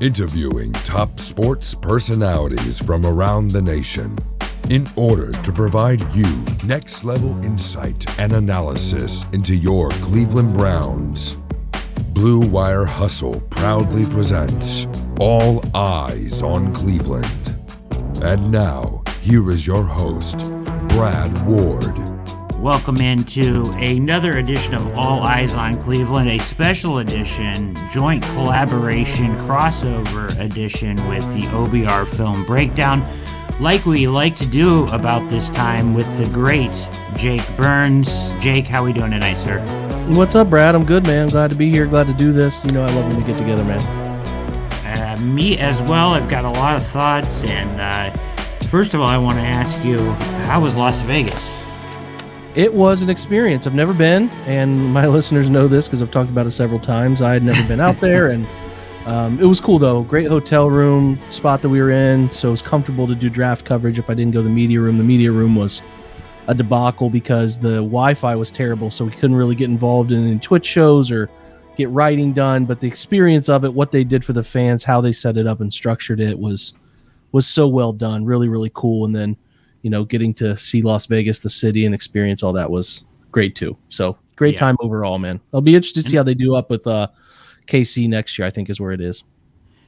Interviewing top sports personalities from around the nation in order to provide you next level insight and analysis into your Cleveland Browns. Blue Wire Hustle proudly presents All Eyes on Cleveland. And now, here is your host, Brad Ward. Welcome into another edition of All Eyes on Cleveland, a special edition, joint collaboration, crossover edition with the OBR Film Breakdown, like we like to do about this time with the great Jake Burns. Jake, how we doing tonight, sir? What's up, Brad? I'm good, man. Glad to be here. Glad to do this. You know, I love when we get together, man. Uh, me as well. I've got a lot of thoughts, and uh, first of all, I want to ask you, how was Las Vegas? It was an experience. I've never been, and my listeners know this because I've talked about it several times. I had never been out there, and um, it was cool though. Great hotel room spot that we were in, so it was comfortable to do draft coverage. If I didn't go to the media room, the media room was a debacle because the Wi-Fi was terrible, so we couldn't really get involved in any Twitch shows or get writing done. But the experience of it, what they did for the fans, how they set it up and structured it was was so well done. Really, really cool. And then you know, getting to see Las Vegas, the city, and experience all that was great too. So great yeah. time overall, man. I'll be interested to see how they do up with uh, KC next year. I think is where it is.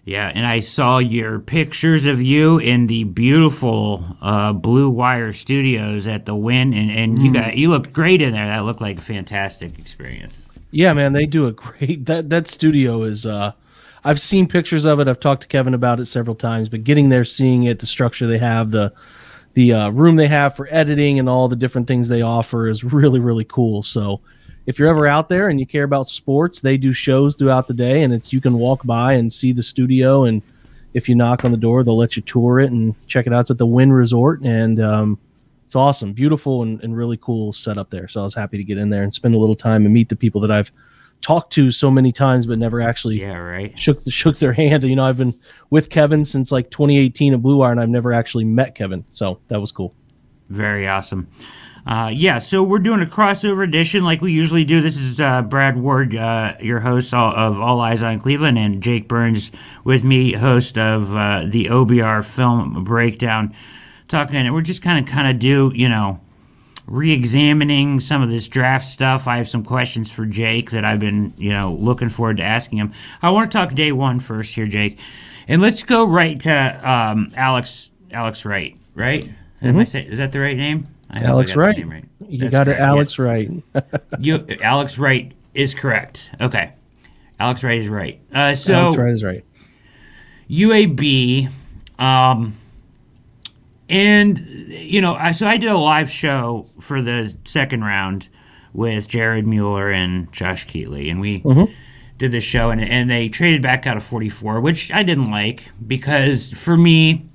Yeah, and I saw your pictures of you in the beautiful uh, Blue Wire Studios at the Wynn, and, and mm. you got you looked great in there. That looked like a fantastic experience. Yeah, man, they do a great that that studio is. uh I've seen pictures of it. I've talked to Kevin about it several times, but getting there, seeing it, the structure they have, the the uh, room they have for editing and all the different things they offer is really really cool. So if you're ever out there and you care about sports, they do shows throughout the day, and it's you can walk by and see the studio, and if you knock on the door, they'll let you tour it and check it out. It's at the Wynn Resort, and um, it's awesome, beautiful, and, and really cool setup there. So I was happy to get in there and spend a little time and meet the people that I've talked to so many times but never actually yeah right. shook shook their hand. You know i've been with kevin since like 2018 at blue wire and i've never actually met kevin. So that was cool. Very awesome. Uh, yeah, so we're doing a crossover edition like we usually do. This is uh, Brad Ward, uh, your host of All Eyes on Cleveland, and Jake Burns with me, host of uh, the OBR Film Breakdown. Talking, and we're just kind of kind of do you know re-examining some of this draft stuff. I have some questions for Jake that I've been, you know, looking forward to asking him. I want to talk day one first here, Jake, and let's go right to um, Alex Alex Wright. Right? Mm-hmm. I say, is that the right name? Alex Wright. right. You That's got correct. it, Alex yeah. Wright. you Alex Wright is correct. Okay, Alex Wright is right. Uh, so Alex Wright is right. UAB. Um, and you know, I, so I did a live show for the second round with Jared Mueller and Josh Keatley, and we mm-hmm. did this show, and, and they traded back out of 44, which I didn't like because for me,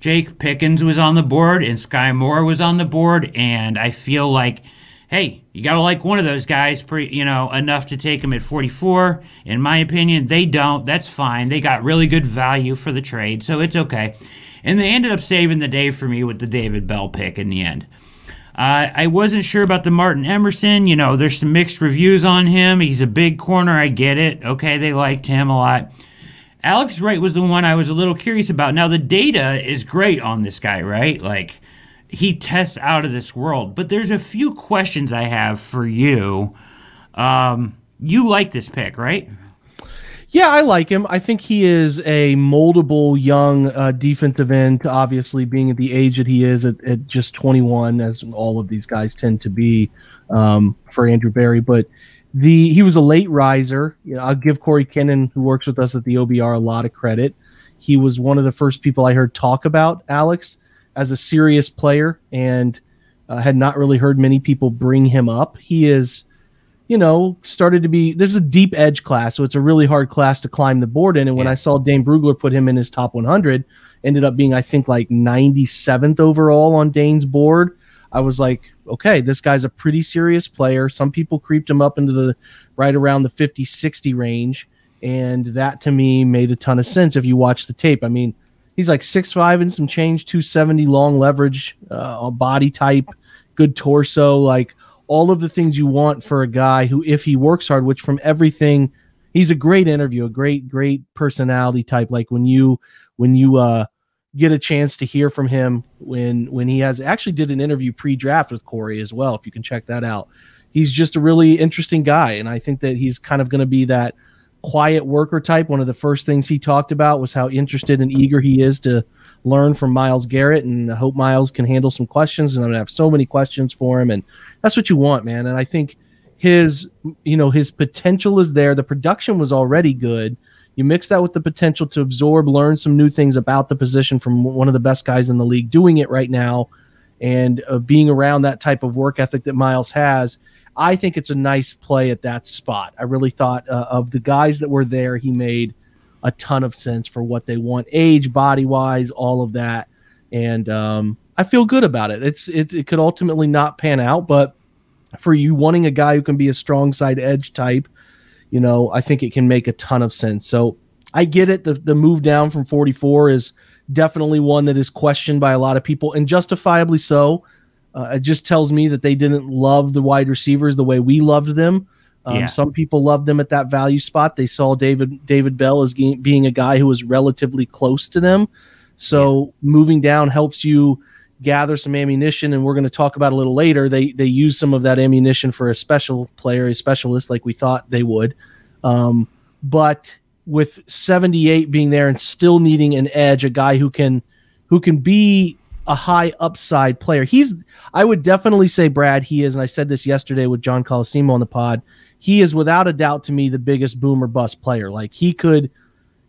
Jake Pickens was on the board and Sky Moore was on the board, and I feel like, hey, you got to like one of those guys, pre, you know, enough to take him at 44. In my opinion, they don't. That's fine. They got really good value for the trade, so it's okay. And they ended up saving the day for me with the David Bell pick in the end. Uh, I wasn't sure about the Martin Emerson. You know, there's some mixed reviews on him. He's a big corner. I get it. Okay, they liked him a lot. Alex Wright was the one I was a little curious about. Now, the data is great on this guy, right? Like, he tests out of this world. But there's a few questions I have for you. Um, you like this pick, right? Yeah, I like him. I think he is a moldable young uh, defensive end. Obviously, being at the age that he is at, at just 21, as all of these guys tend to be um, for Andrew Berry. But the he was a late riser. You know, I'll give Corey Kennan, who works with us at the OBR, a lot of credit. He was one of the first people I heard talk about Alex as a serious player, and uh, had not really heard many people bring him up. He is you know, started to be this is a deep edge class, so it's a really hard class to climb the board in. And when Yeah. I saw Dane Brugler put him in his top 100, ended up being I think like 97th overall on Dane's board. I was like, okay, this guy's a pretty serious player. Some people creeped him up into the right around the 50 60 range, and that to me made a ton of sense if you watch the tape. I mean, he's like six five and some change, 270 long leverage, uh, body type, good torso, like all of the things you want for a guy who, if he works hard, which from everything, he's a great interview, a great, great personality type. Like when you, when you, uh, get a chance to hear from him when when he has actually did an interview pre-draft with Corey as well if you can check that out he's just a really interesting guy and I think that he's kind of going to be that quiet worker type one of the first things he talked about was how interested and eager he is to learn from Myles Garrett and I hope Myles can handle some questions and I'm to have so many questions for him and that's what you want man and I think his you know his potential is there the production was already good you mix that with the potential to absorb, learn some new things about the position from one of the best guys in the league doing it right now, and uh, being around that type of work ethic that Myles has. I think it's a nice play at that spot. I really thought uh, of the guys that were there, he made a ton of sense for what they want, age, body wise, all of that, and um, I feel good about it. It's it, it could ultimately not pan out, but for you wanting a guy who can be a strong side edge type you know, I think it can make a ton of sense. So I get it. The the move down from 44 is definitely one that is questioned by a lot of people, and justifiably so. Uh, it just tells me that they didn't love the wide receivers the way we loved them. Um, Yeah. Some people loved them at that value spot. They saw David David Bell as ge- being a guy who was relatively close to them. So moving down helps you gather some ammunition, and we're going to talk about a little later. They they use some of that ammunition for a special player, a specialist, like we thought they would. Um, but with 78 being there and still needing an edge, a guy who can who can be a high upside player. He's I would definitely say Brad, he is, and I said this yesterday with John Colosimo on the pod. He is without a doubt to me the biggest boomer bust player. Like he could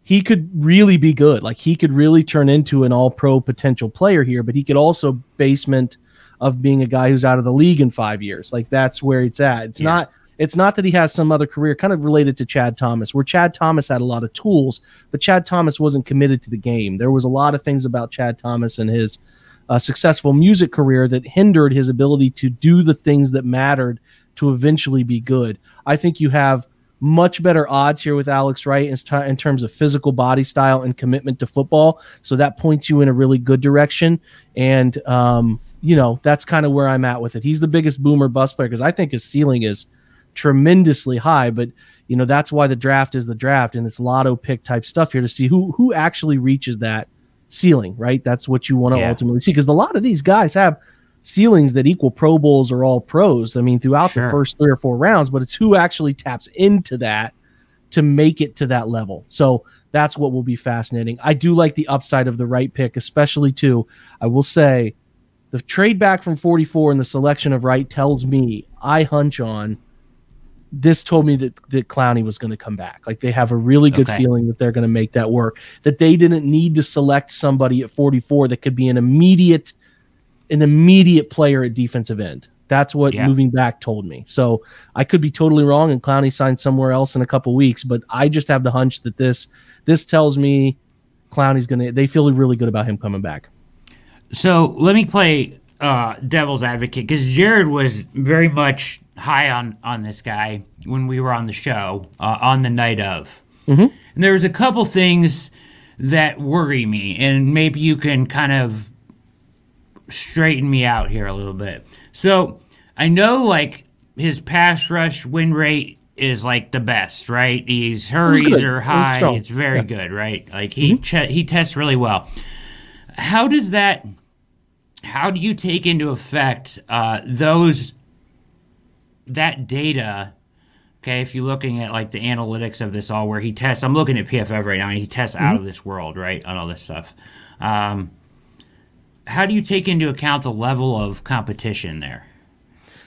he could really be good. Like he could really turn into an all pro potential player here, but he could also basement of being a guy who's out of the league in five years. Like that's where it's at. It's Yeah. not it's not that he has some other career kind of related to Chad Thomas, where Chad Thomas had a lot of tools, but Chad Thomas wasn't committed to the game. There was a lot of things about Chad Thomas and his uh, successful music career that hindered his ability to do the things that mattered to eventually be good. I think you have much better odds here with Alex Wright in, in terms of physical body style and commitment to football. So that points you in a really good direction. And, um, you know, that's kind of where I'm at with it. He's the biggest boomer bust player because I think his ceiling is tremendously high. But, you know, that's why the draft is the draft and it's lotto pick type stuff here to see who, who actually reaches that ceiling, right? That's what you want to Yeah. ultimately see because a lot of these guys have ceilings that equal Pro Bowls or all pros. I mean, throughout the first three or four rounds, but it's who actually taps into that to make it to that level. So that's what will be fascinating. I do like the upside of the right pick, especially too. I will say the trade back from 44 and the selection of right tells me I hunch on this told me that, that Clowney was going to come back. Like they have a really good Okay. feeling that they're going to make that work. That they didn't need to select somebody at 44 that could be an immediate an immediate player at defensive end. That's what Yeah. moving back told me. So I could be totally wrong and Clowney signed somewhere else in a couple weeks, but I just have the hunch that this this tells me Clowney's going to they feel really good about him coming back. So let me play uh, devil's advocate because Jared was very much high on on this guy when we were on the show uh, on the night of, and there was a couple things that worry me, and maybe you can kind of straighten me out here a little bit. So I know like his pass rush win rate is like the best, right? His hurries are high. It's very Yeah. good, right? Like he che- he tests really well. How does that? How do you take into effect uh, those that data? Okay, if you're looking at like the analytics of this all, where he tests, I'm looking at PFF right now, and he tests out of this world, right, on all this stuff. Um, how do you take into account the level of competition there?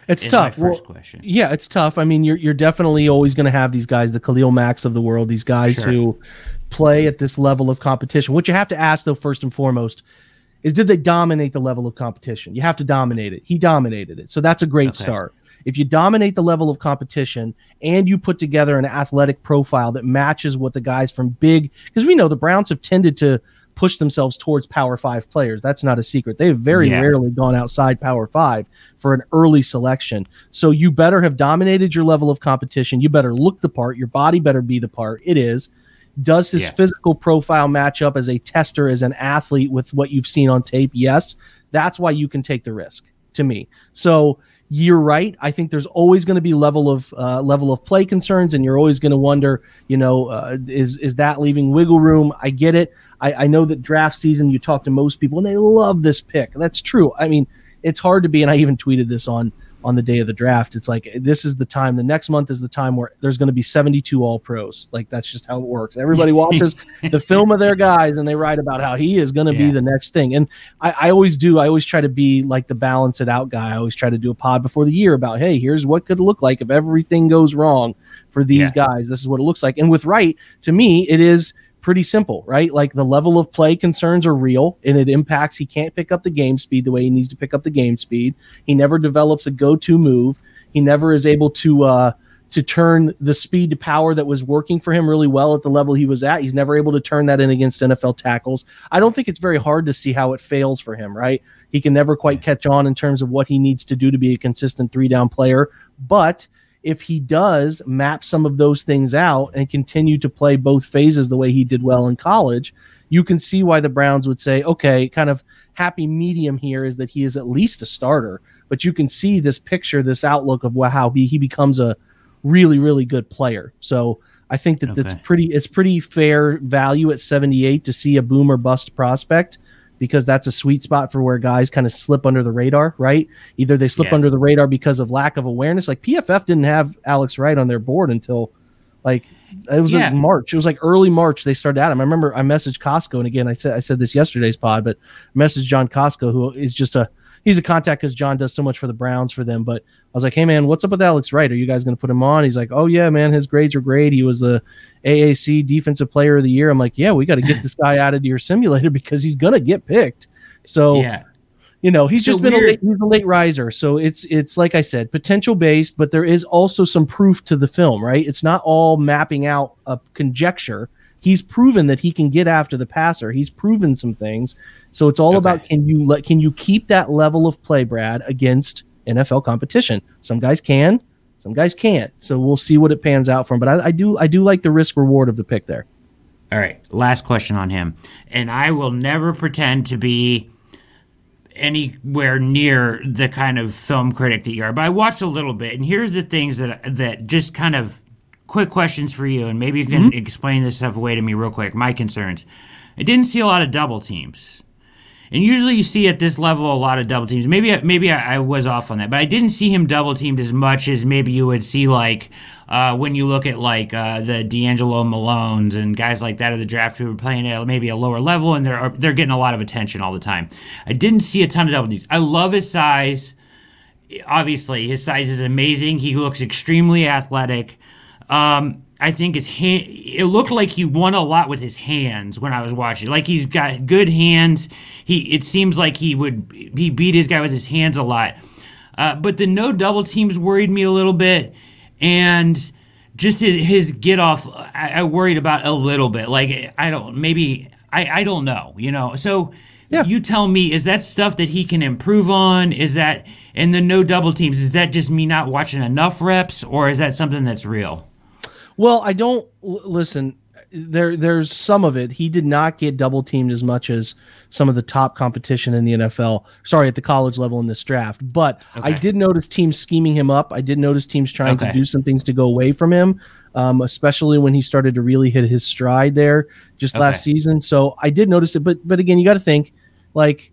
It's tough. My first Well, question. Yeah, it's tough. I mean, you're you're definitely always going to have these guys, the Khalil Macks of the world, these guys Sure. who play at this level of competition. What you have to ask, though, first and foremost, is did they dominate the level of competition? You have to dominate it. He dominated it, so that's a great Okay. start. if you dominate the level of competition and you put together an athletic profile that matches what the guys from big, because we know the Browns have tended to push themselves towards Power Five players. That's not a secret. They've very Yeah. rarely gone outside Power Five for an early selection. So you better have dominated your level of competition. You better look the part. Your body better be the part. It is. Does his Yeah. physical profile match up as a tester, as an athlete with what you've seen on tape? Yes. That's why you can take the risk to me. So you're right. I think there's always going to be level of uh, level of play concerns, and you're always going to wonder, you know, uh, is is that leaving wiggle room? I get it. I, I know that draft season. You talk to most people, and they love this pick. That's true. I mean, it's hard to be, and I even tweeted this on on the day of the draft. It's like this is the time. The next month is the time where there's going to be 72 All Pros. Like that's just how it works. Everybody watches the film of their guys, and they write about how he is going to be the next thing. And I, I always do. I always try to be like the balance it out guy. I always try to do a pod before the year about, hey, here's what could look like if everything goes wrong for these Yeah. guys. This is what it looks like. And with Wright, to me, it is pretty simple, right? Like the level of play concerns are real and it impacts. He can't pick up the game speed the way he needs to pick up the game speed. He never develops a go to move. He never is able to, uh, to turn the speed to power that was working for him really well at the level he was at. He's never able to turn that in against NFL tackles. I don't think it's very hard to see how it fails for him, right? He can never quite catch on in terms of what he needs to do to be a consistent three down player. But if he does map some of those things out and continue to play both phases the way he did well in college, you can see why the Browns would say, okay, kind of happy medium here is that he is at least a starter. But you can see this picture, this outlook of how he, he becomes a really, really good player. So I think that that's pretty it's pretty fair value at 78 to see a boom or bust prospect because that's a sweet spot for where guys kind of slip under the radar, right? Either they slip Yeah. under the radar because of lack of awareness. Like PFF didn't have Alex Wright on their board until like it was Yeah. like March. It was like early March they started at him. I remember I messaged Costco and again I said I said this yesterday's pod, but I messaged John Costco who is just a he's a contact because John does so much for the Browns for them. But was like, hey man, what's up with Alex Wright? Are you guys going to put him on? He's like, oh yeah, man, his grades are great. He was the AAC Defensive Player of the Year. I'm like, yeah, we got to get this guy out of your simulator because he's going to get picked. So Yeah. you know he's So just been a late, he's a late riser so it's it's like i said potential based but there is also some proof to the film right it's not all mapping out a conjecture he's proven that he can get after the passer he's proven some things so it's all Okay. about can you let can you keep that level of play brad against nfl competition some guys can some guys can't so we'll see what it pans out from but i, I do i do like the risk reward of the pick there All right, last question on him. And I will never pretend to be anywhere near the kind of film critic that you are, but I watched a little bit. And here's the things that that just kind of quick questions for you, and maybe you can mm-hmm. explain this stuff away to me real quick. My concerns. I didn't see a lot of double teams. And usually you see at this level a lot of double teams. Maybe maybe I, I was off on that, but I didn't see him double teamed as much as maybe you would see like uh, when you look at like uh, the DeAngelo Malones and guys like that of the draft who were playing at maybe a lower level and they're they're getting a lot of attention all the time. I didn't see a ton of double teams. I love his size. Obviously, his size is amazing. He looks extremely athletic. Um, I think his hand. It looked like he won a lot with his hands when I was watching. Like he's got good hands. He. It seems like he would. He beat his guy with his hands a lot. Uh, but the no double teams worried me a little bit, and just his, his get off. I, I worried about a little bit. Like I don't. Maybe I. I don't know. You know. So. Yeah. You tell me, is that stuff that he can improve on? Is that and the no double teams? Is that just me not watching enough reps, or is that something that's real? Well, I don't l- listen. There, there's some of it. He did not get double teamed as much as some of the top competition in the NFL. Sorry, at the college level in this draft. But I did notice teams scheming him up. I did notice teams trying to do some things to go away from him, um, especially when he started to really hit his stride there just last season. So I did notice it. But, but again, you got to think like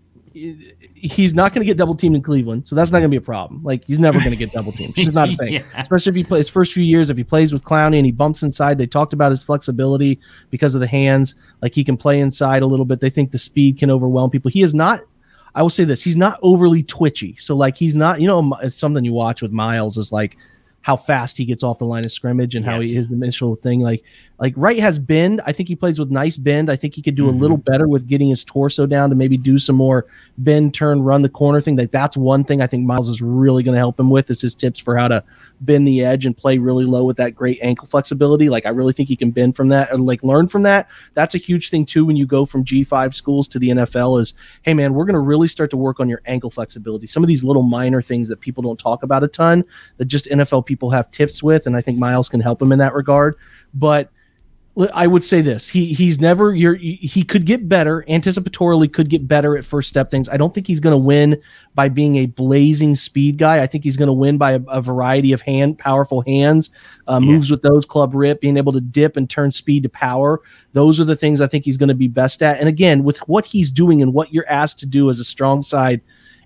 he's not going to get double teamed in Cleveland, so that's not going to be a problem. Like he's never going to get double teamed. It's just not a thing. Yeah. Especially if he plays first few years, if he plays with Clowney and he bumps inside. They talked about his flexibility because of the hands, like he can play inside a little bit. They think the speed can overwhelm people. He is not. I will say this: he's not overly twitchy. So like he's not. You know, it's something you watch with Myles is like how fast he gets off the line of scrimmage and how he, Yes. his initial thing. Like Like Wright has bend. I think he plays with nice bend. I think he could do Mm-hmm. a little better with getting his torso down to maybe do some more bend, turn, run the corner thing. Like that's one thing I think Myles is really going to help him with is his tips for how to bend the edge and play really low with that great ankle flexibility. Like I really think he can bend from that or like learn from that. That's a huge thing too when you go from G5 schools to the NFL is, hey man, we're going to really start to work on your ankle flexibility. Some of these little minor things that people don't talk about a ton that just NFL people have tips with and I think Myles can help him in that regard. But I would say this: he he's never you're, he could get better. Anticipatorily, could get better at first step things. I don't think he's going to win by being a blazing speed guy. I think he's going to win by a, a variety of hand powerful hands, uh, Yeah. moves with those, club rip, being able to dip and turn speed to power. Those are the things I think he's going to be best at. And again, with what he's doing and what you're asked to do as a strong side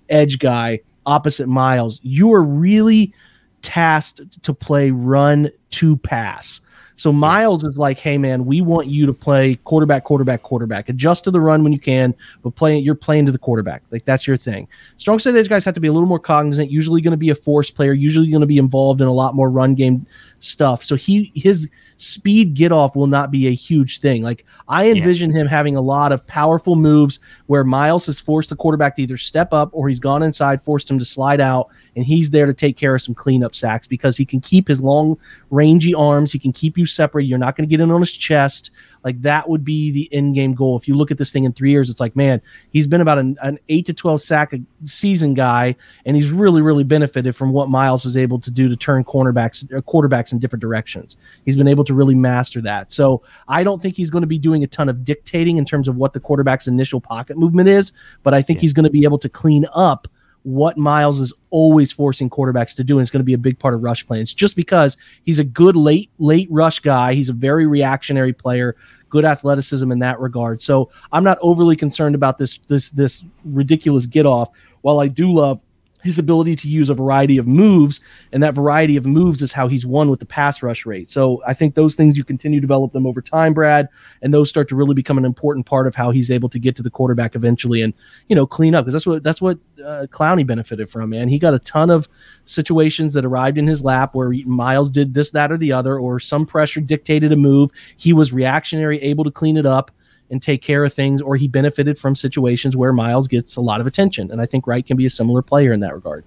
edge guy opposite Myles, you are really tasked to play run to pass. So Myles is like, hey man, we want you to play quarterback, quarterback, quarterback. Adjust to the run when you can, but play you're playing to the quarterback. Like that's your thing. Strong side edge guys have to be a little more cognizant. Usually going to be a force player. Usually going to be involved in a lot more run game stuff. So he his speed get off will not be a huge thing. Like I envision him having a lot of powerful moves where Myles has forced the quarterback to either step up or he's gone inside, forced him to slide out, and he's there to take care of some cleanup sacks because he can keep his long, rangy arms. He can keep you separated. You're not going to get in on his chest. Like that would be the end game goal. If you look at this thing in three years, it's like, man, he's been about an, an eight to 12 sack a season guy, and he's really, really benefited from what Myles is able to do to turn cornerbacks, uh, quarterbacks in different directions. He's been able to really master that. So I don't think he's going to be doing a ton of dictating in terms of what the quarterback's initial pocket movement is, but I think he's going to be able to clean up what Myles is always forcing quarterbacks to do, and it's going to be a big part of rush plans. Just because he's a good late late rush guy, he's a very reactionary player, good athleticism in that regard. So I'm not overly concerned about this this this ridiculous get off. While I do love his ability to use a variety of moves, and that variety of moves is how he's won with the pass rush rate. So I think those things you continue to develop them over time, Brad, and those start to really become an important part of how he's able to get to the quarterback eventually and you know clean up because that's what that's what uh, Clowney benefited from. Man, he got a ton of situations that arrived in his lap where Myles did this, that, or the other, or some pressure dictated a move. He was reactionary, able to clean it up and take care of things, or he benefited from situations where Myles gets a lot of attention. And I think Wright can be a similar player in that regard.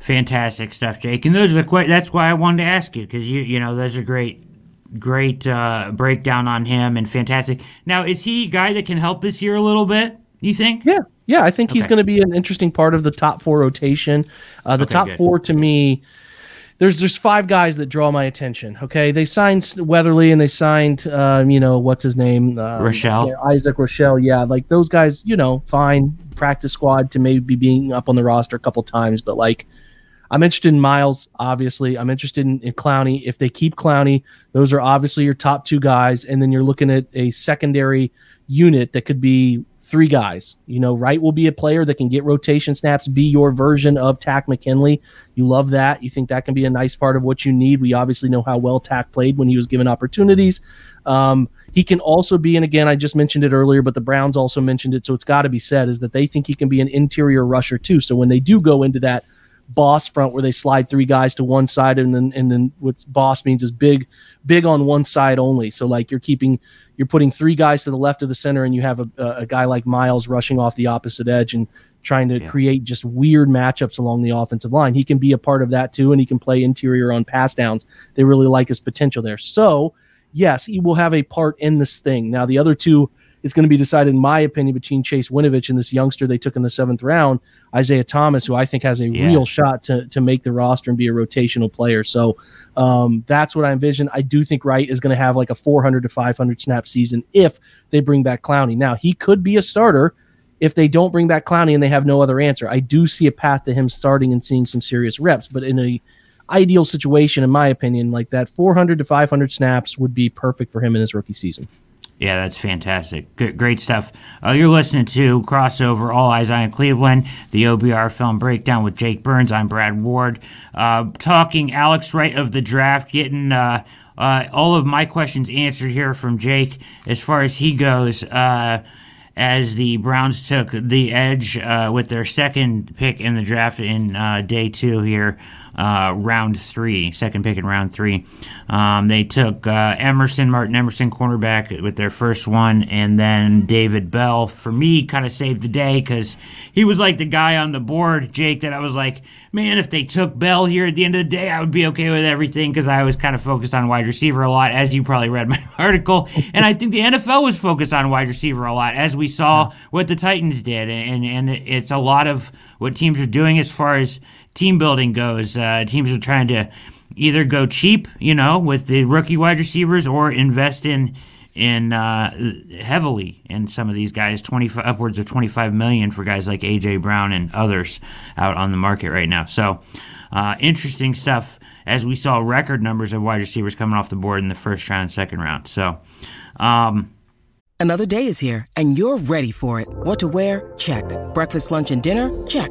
Fantastic stuff, Jake. And those are the que- that's why I wanted to ask you because you you know those are great great uh, breakdown on him and fantastic. Now, is he a guy that can help this year a little bit? You think? Yeah, yeah, I think he's going to be an interesting part of the top four rotation. Uh, the Okay, top good. four to me, there's there's five guys that draw my attention. Okay, they signed Weatherly and they signed, uh, you know, what's his name, um, Rochell. Isaac Rochell. Yeah, like those guys, you know, fine practice squad to maybe being up on the roster a couple times, but like. I'm interested in Myles, obviously. I'm interested in, in Clowney. If they keep Clowney, those are obviously your top two guys. And then you're looking at a secondary unit that could be three guys. You know, Wright will be a player that can get rotation snaps, be your version of Takk McKinley. You love that. You think that can be a nice part of what you need. We obviously know how well Tack played when he was given opportunities. Um, he can also be, and again, I just mentioned it earlier, but the Browns also mentioned it, so it's got to be said, is that they think he can be an interior rusher too. So when they do go into that boss front where they slide three guys to one side and then and then what boss means is big big on one side only. So like you're keeping you're putting three guys to the left of the center and you have a, a guy like myles rushing off the opposite edge and trying to Yeah. create just weird matchups along the offensive line. He can be a part of that too and he can play interior on pass downs. They really like his potential there. So yes he will have a part in this thing. Now the other two is going to be decided in my opinion between chase winovich and this youngster they took in the seventh round isaiah thomas who i think has a Yeah. real shot to, to make the roster and be a rotational player. So um, that's what I envision. I do think Wright is going to have like a 400 to 500 snap season if they bring back Clowney. Now, he could be a starter if they don't bring back Clowney and they have no other answer. I do see a path to him starting and seeing some serious reps, but in a ideal situation, in my opinion, like that 400 to 500 snaps would be perfect for him in his rookie season. Yeah, that's fantastic. Good, great stuff. Uh, you're listening to Crossover All Eyes on Cleveland, the OBR film breakdown with Jake Burns. I'm Brad Ward. Uh, talking Alex Wright of the draft, getting uh, uh, all of my questions answered here from Jake as far as he goes. Uh, as the Browns took the edge uh, with their second pick in the draft in day two here uh, round three, second pick in round three. Um, they took uh, Emerson, Martin Emerson, cornerback with their first one, and then David Bell. For me, kind of saved the day because he was like the guy on the board, Jake, that I was like, man, if they took Bell here at the end of the day, I would be okay with everything because I was kind of focused on wide receiver a lot, as you probably read my article. And I think the NFL was focused on wide receiver a lot, as we saw what the Titans did. And, and it's a lot of what teams are doing as far as team building goes. Uh, teams are trying to either go cheap, you know, with the rookie wide receivers, or invest in in uh, heavily in some of these guys, twenty upwards of twenty five million for guys like AJ Brown and others out on the market right now. So uh, interesting stuff as we saw record numbers of wide receivers coming off the board in the first round, second round. So. Um, Another day is here, and you're ready for it. What to wear? Check. Breakfast, lunch, and dinner? Check.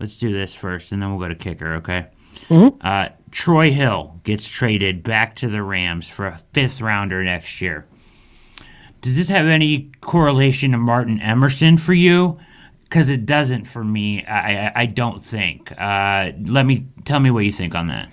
Let's do this first, and then we'll go to kicker, okay? Mm-hmm. Uh, Troy Hill gets traded back to the Rams for a fifth rounder next year. Does this have any correlation to Martin Emerson for you? Because it doesn't for me. I, I, I don't think. Uh, let me tell me what you think on that.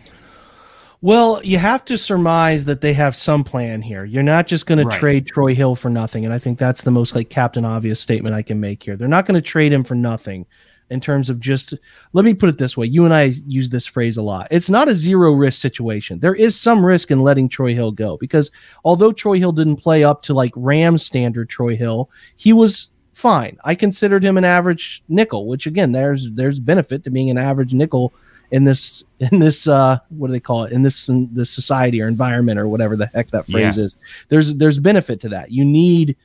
Well, you have to surmise that they have some plan here. You're not just going right. to trade Troy Hill for nothing, and I think that's the most like Captain Obvious statement I can make here. They're not going to trade him for nothing in terms of just let me put it this way you and i use this phrase a lot. It's not a zero risk situation. There is some risk in letting troy hill go because although troy hill didn't play up to like rams standard troy hill he was fine. I considered him an average nickel which again there's there's benefit to being an average nickel in this in this uh what do they call it? In this in this society or environment or whatever the heck that phrase yeah. is. There's there's benefit to that. You need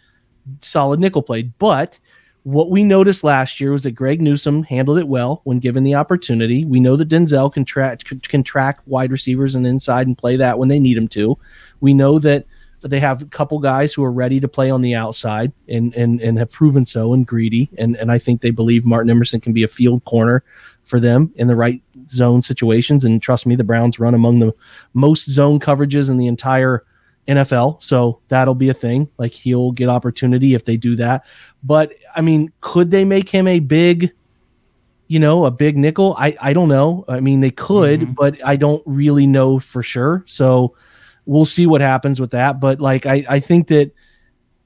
solid nickel play but what we noticed last year was that Greg Newsome handled it well when given the opportunity. We know that Denzel can track can track wide receivers and inside and play that when they need him to. We know that they have a couple guys who are ready to play on the outside and and, and have proven so and greedy and and I think they believe Martin Emerson can be a field corner for them in the right zone situations and trust me the Browns run among the most zone coverages in the entire NFL. So that'll be a thing. Like he'll get opportunity if they do that. But I mean, could they make him a big, you know, a big nickel? I, I don't know. I mean, they could, mm-hmm. but I don't really know for sure. So we'll see what happens with that. But like, I, I think that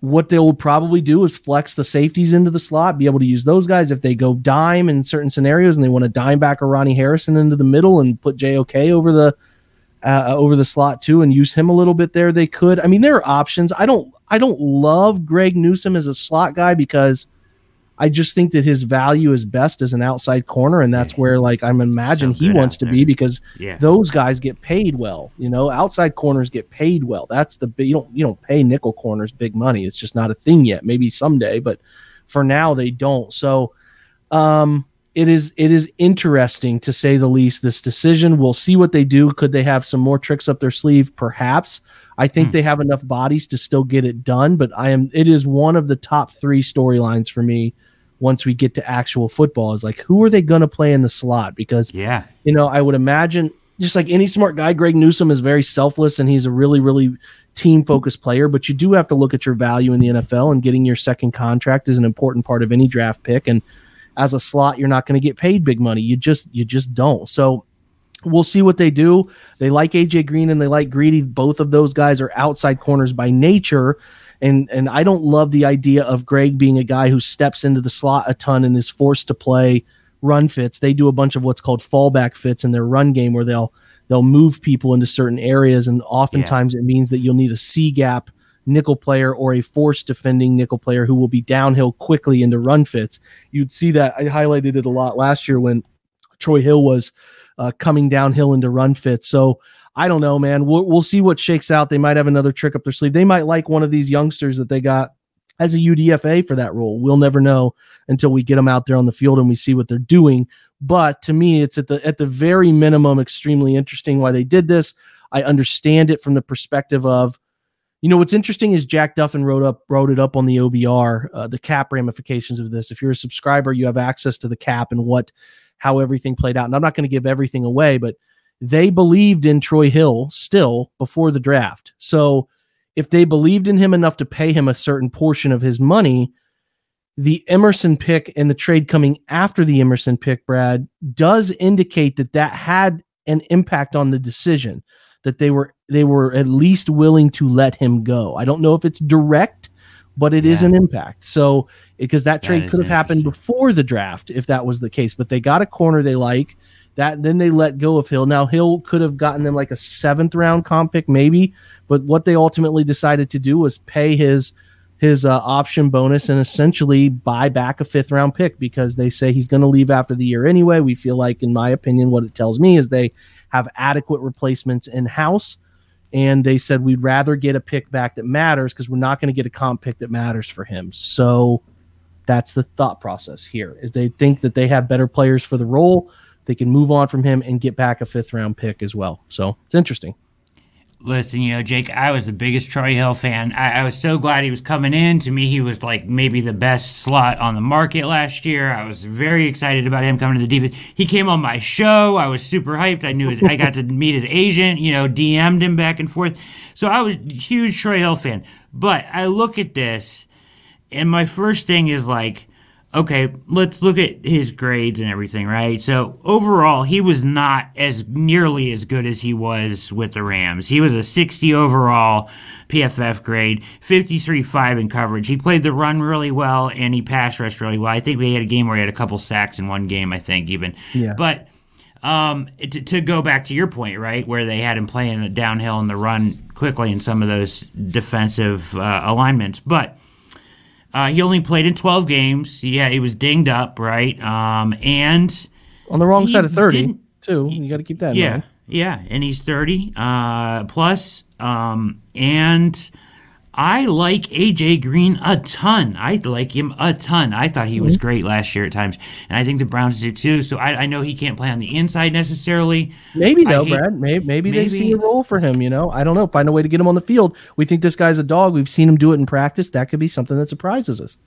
what they will probably do is flex the safeties into the slot, be able to use those guys if they go dime in certain scenarios and they want to dime back a Ronnie Harrison into the middle and put JOK over the uh, over the slot too and use him a little bit there. They could. I mean, there are options. I don't. I don't love Greg Newsome as a slot guy because I just think that his value is best as an outside corner, and that's yeah. where like I'm imagine so he wants to be because yeah. those guys get paid well. You know, outside corners get paid well. That's the you don't you don't pay nickel corners big money. It's just not a thing yet. Maybe someday, but for now they don't. So, um, it is it is interesting to say the least. This decision, we'll see what they do. Could they have some more tricks up their sleeve? Perhaps. I think hmm. they have enough bodies to still get it done. But I am. It is one of the top three storylines for me. Once we get to actual football, is like who are they going to play in the slot? Because yeah, you know, I would imagine just like any smart guy, Greg newsome is very selfless and he's a really really team focused player. But you do have to look at your value in the NFL and getting your second contract is an important part of any draft pick and as a slot you're not going to get paid big money. You just you just don't. So we'll see what they do. They like aj green and they like greedy. Both of those guys are outside corners by nature. And and i don't love the idea of greg being a guy who steps into the slot a ton and is forced to play run fits. They do a bunch of what's called fallback fits in their run game where they'll they'll move people into certain areas. And oftentimes yeah. it means that you'll need a c gap nickel player or a force defending nickel player who will be downhill quickly into run fits. You'd see that I highlighted it a lot last year when Troy Hill was uh, coming downhill into run fits. So I don't know, man. We'll, we'll see what shakes out. They might have another trick up their sleeve. They might like one of these youngsters that they got as a UDFA for that role. We'll never know until we get them out there on the field and we see what they're doing. But to me, it's at the at the very minimum extremely interesting why they did this. I understand it from the perspective of, you know, what's interesting is Jack Duffin wrote up wrote it up on the OBR, uh, the cap ramifications of this. If you're a subscriber, you have access to the cap and what how everything played out. And I'm not going to give everything away, but they believed in Troy Hill still before the draft. So if they believed in him enough to pay him a certain portion of his money, the Emerson pick and the trade coming after the Emerson pick, Brad, does indicate that that had an impact on the decision that they were they were at least willing to let him go. I don't know if it's direct, but it yeah. is an impact. So because that trade could have happened before the draft if that was the case, but they got a corner they like. That then they let go of Hill. Now Hill could have gotten them like a seventh round comp pick, maybe, but what they ultimately decided to do was pay his his uh, option bonus and essentially buy back a fifth round pick because they say he's going to leave after the year anyway. We feel like, in my opinion, what it tells me is they have adequate replacements in house. And they said we'd rather get a pick back that matters because we're not going to get a comp pick that matters for him. So that's the thought process here is they think that they have better players for the role they can move on from him and get back a fifth round pick as well. So it's interesting. Listen, you know, Jake, I was the biggest Troy Hill fan. I, I, was so glad he was coming in. To me, he was like maybe the best slot on the market last year. I was very excited about him coming to the defense. He came on my show. I was super hyped. I knew his, I got to meet his agent, you know, DM'd him back and forth. So I was huge Troy Hill fan. But I look at this, and my first thing is like, okay, let's look at his grades and everything, right? So overall, he was not as nearly as good as he was with the Rams. He was a 60 overall PFF grade, 53.5 in coverage. He played the run really well and he passed rush really well. I think we had a game where he had a couple sacks in one game, I think even. Yeah. But um, to, to go back to your point, right, where they had him playing the downhill and the run quickly in some of those defensive uh, alignments, but uh, he only played in 12 games. Yeah, he was dinged up, right? Um, and on the wrong side of 30, too. You got to keep that. Yeah, mind. yeah, and he's 30 uh, plus, um, and I like AJ Green a ton. I like him a ton. I thought he was mm-hmm. great last year at times, and I think the Browns do too. So I, I know he can't play on the inside necessarily. Maybe though, hate, Brad. Maybe, maybe, maybe they see a role for him. You know, I don't know. Find a way to get him on the field. We think this guy's a dog. We've seen him do it in practice. That could be something that surprises us.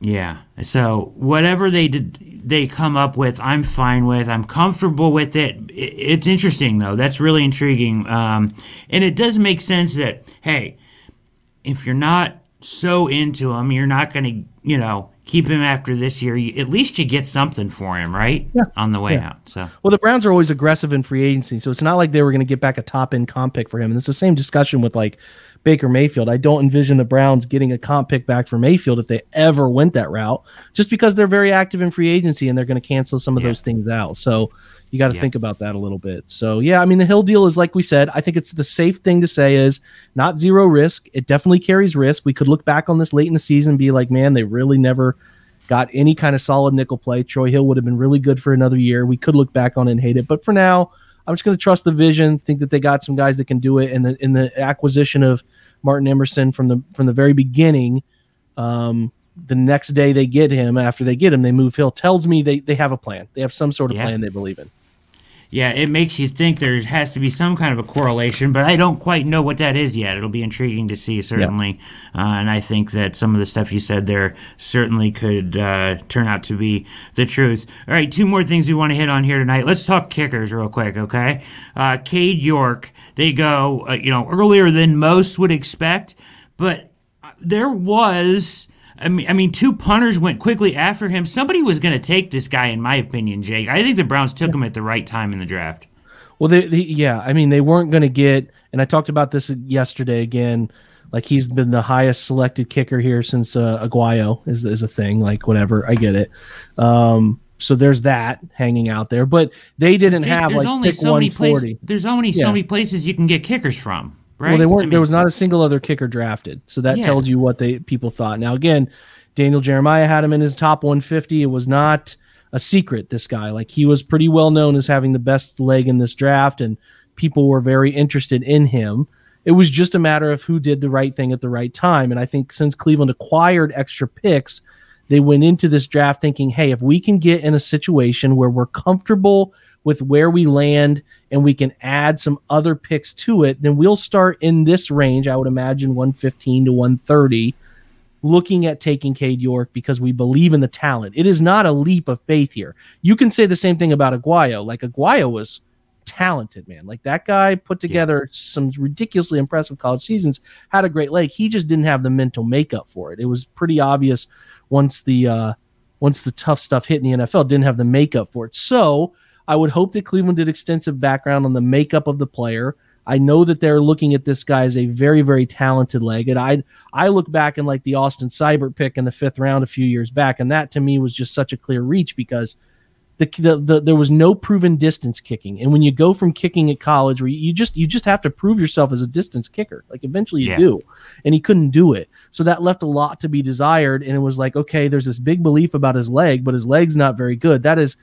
Yeah. So whatever they did, they come up with, I'm fine with. I'm comfortable with it. It's interesting though. That's really intriguing, um, and it does make sense that hey if you're not so into him, you're not going to, you know, keep him after this year. You, at least you get something for him, right? Yeah. On the way yeah. out. So well, the Browns are always aggressive in free agency, so it's not like they were going to get back a top end comp pick for him. And it's the same discussion with like Baker Mayfield. I don't envision the Browns getting a comp pick back for Mayfield if they ever went that route, just because they're very active in free agency and they're going to cancel some of yeah. those things out. So you got to yeah. think about that a little bit. So yeah, I mean the Hill deal is like we said. I think it's the safe thing to say is not zero risk. It definitely carries risk. We could look back on this late in the season and be like, man, they really never got any kind of solid nickel play. Troy Hill would have been really good for another year. We could look back on it and hate it, but for now, I'm just going to trust the vision. Think that they got some guys that can do it, and the in the acquisition of Martin Emerson from the from the very beginning. Um, the next day they get him after they get him they move hill tells me they, they have a plan they have some sort of yeah. plan they believe in yeah, it makes you think there has to be some kind of a correlation, but I don't quite know what that is yet. It'll be intriguing to see, certainly. Yeah. Uh, and I think that some of the stuff you said there certainly could uh, turn out to be the truth. All right, two more things we want to hit on here tonight. Let's talk kickers real quick, okay? Uh, Cade York, they go, uh, you know, earlier than most would expect, but there was I mean, I mean, two punters went quickly after him. Somebody was going to take this guy, in my opinion, Jake. I think the Browns took him at the right time in the draft. Well, they, they yeah, I mean, they weren't going to get, and I talked about this yesterday again. Like he's been the highest selected kicker here since uh, Aguayo is is a thing. Like whatever, I get it. Um, so there's that hanging out there, but they didn't Jake, have like pick so many places. There's only yeah. so many places you can get kickers from. Right? Well, they weren't. I mean, there was not a single other kicker drafted, so that yeah. tells you what they people thought. Now, again, Daniel Jeremiah had him in his top 150. It was not a secret. This guy, like he was pretty well known as having the best leg in this draft, and people were very interested in him. It was just a matter of who did the right thing at the right time. And I think since Cleveland acquired extra picks, they went into this draft thinking, hey, if we can get in a situation where we're comfortable with where we land and we can add some other picks to it, then we'll start in this range. I would imagine 115 to 130, looking at taking Cade York because we believe in the talent. It is not a leap of faith here. You can say the same thing about Aguayo. Like Aguayo was talented, man. Like that guy put together yeah. some ridiculously impressive college seasons, had a great leg. He just didn't have the mental makeup for it. It was pretty obvious once the uh, once the tough stuff hit in the NFL, didn't have the makeup for it. So I would hope that Cleveland did extensive background on the makeup of the player. I know that they're looking at this guy as a very, very talented leg. And I I look back and like the Austin Seibert pick in the fifth round a few years back, and that to me was just such a clear reach because the, the, the, there was no proven distance kicking. And when you go from kicking at college where you just you just have to prove yourself as a distance kicker. Like eventually you yeah. do. And he couldn't do it. So that left a lot to be desired. And it was like, okay, there's this big belief about his leg, but his leg's not very good. That is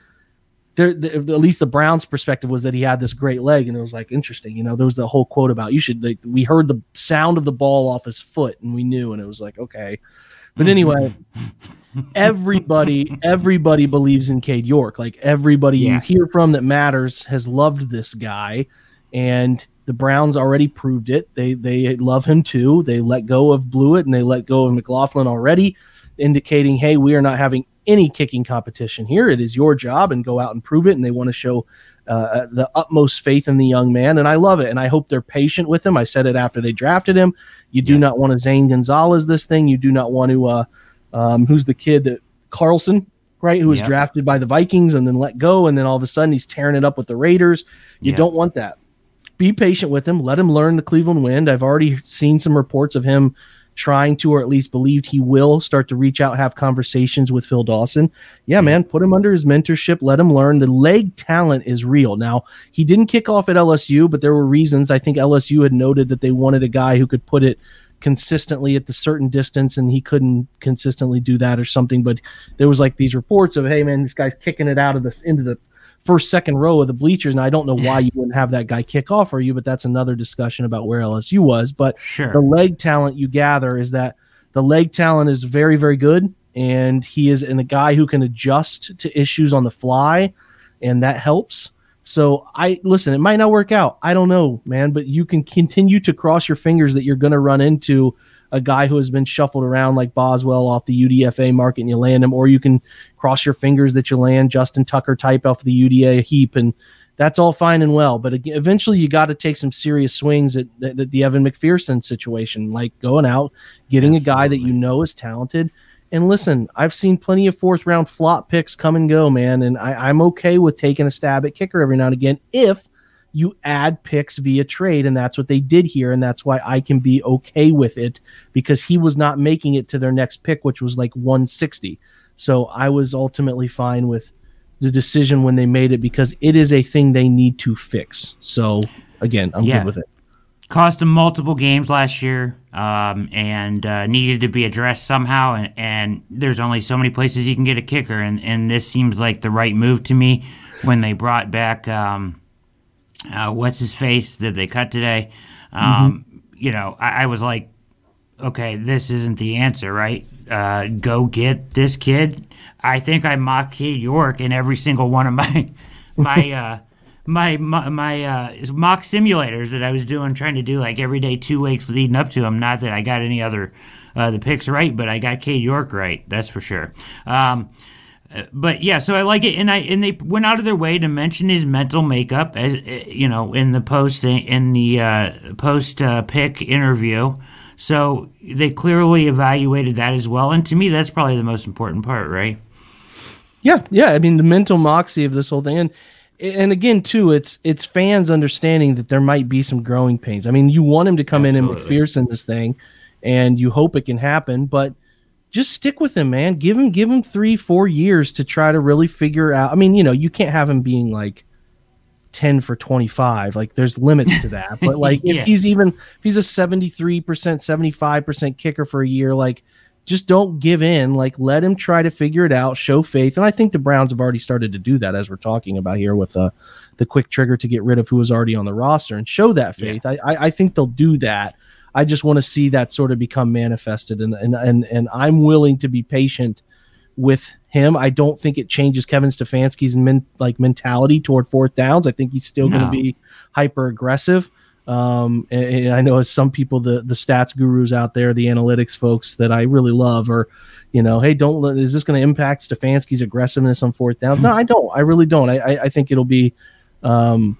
there, the, at least the Browns' perspective was that he had this great leg, and it was like interesting. You know, there was the whole quote about you should. Like, we heard the sound of the ball off his foot, and we knew, and it was like okay. But mm-hmm. anyway, everybody, everybody believes in Cade York. Like everybody yeah. you hear from that matters has loved this guy, and the Browns already proved it. They they love him too. They let go of Blewitt and they let go of McLaughlin already, indicating, hey, we are not having any kicking competition here. It is your job and go out and prove it. And they want to show uh, the utmost faith in the young man. And I love it. And I hope they're patient with him. I said it after they drafted him. You do yeah. not want to Zane Gonzalez this thing. You do not want to, uh, um, who's the kid that Carlson, right? Who was yeah. drafted by the Vikings and then let go. And then all of a sudden he's tearing it up with the Raiders. You yeah. don't want that. Be patient with him. Let him learn the Cleveland wind. I've already seen some reports of him trying to, or at least believed he will start to reach out, have conversations with Phil Dawson. Yeah, man, put him under his mentorship, let him learn. The leg talent is real. Now, he didn't kick off at LSU, but there were reasons. I think LSU had noted that they wanted a guy who could put it consistently at the certain distance and he couldn't consistently do that or something but there was like these reports of hey man this guy's kicking it out of this into the first, second row of the bleachers. And I don't know why you wouldn't have that guy kick off for you, but that's another discussion about where LSU was. But sure. the leg talent you gather is that the leg talent is very, very good. And he is in a guy who can adjust to issues on the fly, and that helps. So I listen, it might not work out. I don't know, man, but you can continue to cross your fingers that you're going to run into a guy who has been shuffled around like Boswell off the UDFA market and you land him, or you can cross your fingers that you land Justin Tucker type off the UDA heap, and that's all fine and well. But eventually, you got to take some serious swings at, at, at, the Evan McPherson situation, like going out, getting Absolutely. a guy that you know is talented. And listen, I've seen plenty of fourth round flop picks come and go, man, and I, I'm okay with taking a stab at kicker every now and again if you add picks via trade and that's what they did here and that's why I can be okay with it because he was not making it to their next pick which was like 160 so I was ultimately fine with the decision when they made it because it is a thing they need to fix. So again I'm yeah. good with it. Cost them multiple games last year um, and uh, needed to be addressed somehow and, and there's only so many places you can get a kicker and, and this seems like the right move to me when they brought back um, uh, what's his face that they cut today. Um, mm-hmm. You know, I, I, was like, okay, this isn't the answer, right? Uh, go get this kid. I think I mocked Cade York in every single one of my my uh, my my, my uh, mock simulators that I was doing, trying to do like every day, two weeks leading up to him. Not that I got any other uh, the picks right, but I got Cade York right. That's for sure. Um, but yeah, so I like it, and I and they went out of their way to mention his mental makeup, as you know, in the post in the uh, post uh, pick interview. So they clearly evaluated that as well, and to me, that's probably the most important part, right? Yeah, yeah. I mean, the mental moxie of this whole thing, and and again, too, it's it's fans understanding that there might be some growing pains. I mean, you want him to come Absolutely. in and McPherson this thing, and you hope it can happen, but just stick with him, man. Give him give him three, four years to try to really figure out. I mean, you know, you can't have him being like 10 for 25 like there's limits to that but like yeah. if he's even if he's a 73% 75% kicker for a year like just don't give in. Like let him try to figure it out, show faith. And I think the Browns have already started to do that as we're talking about here with uh, the quick trigger to get rid of who was already on the roster and show that faith. Yeah. I, I think they'll do that. I just want to see that sort of become manifested, and and and and I'm willing to be patient with him. I don't think it changes Kevin Stefanski's men, like mentality toward fourth downs. I think he's still no. going to be hyper aggressive. Um, and, and, I know as some people, the the stats gurus out there, the analytics folks that I really love are, you know, hey, don't is this going to impact Stefanski's aggressiveness on fourth down? no, I don't. I really don't. I I, I think it'll be. Um,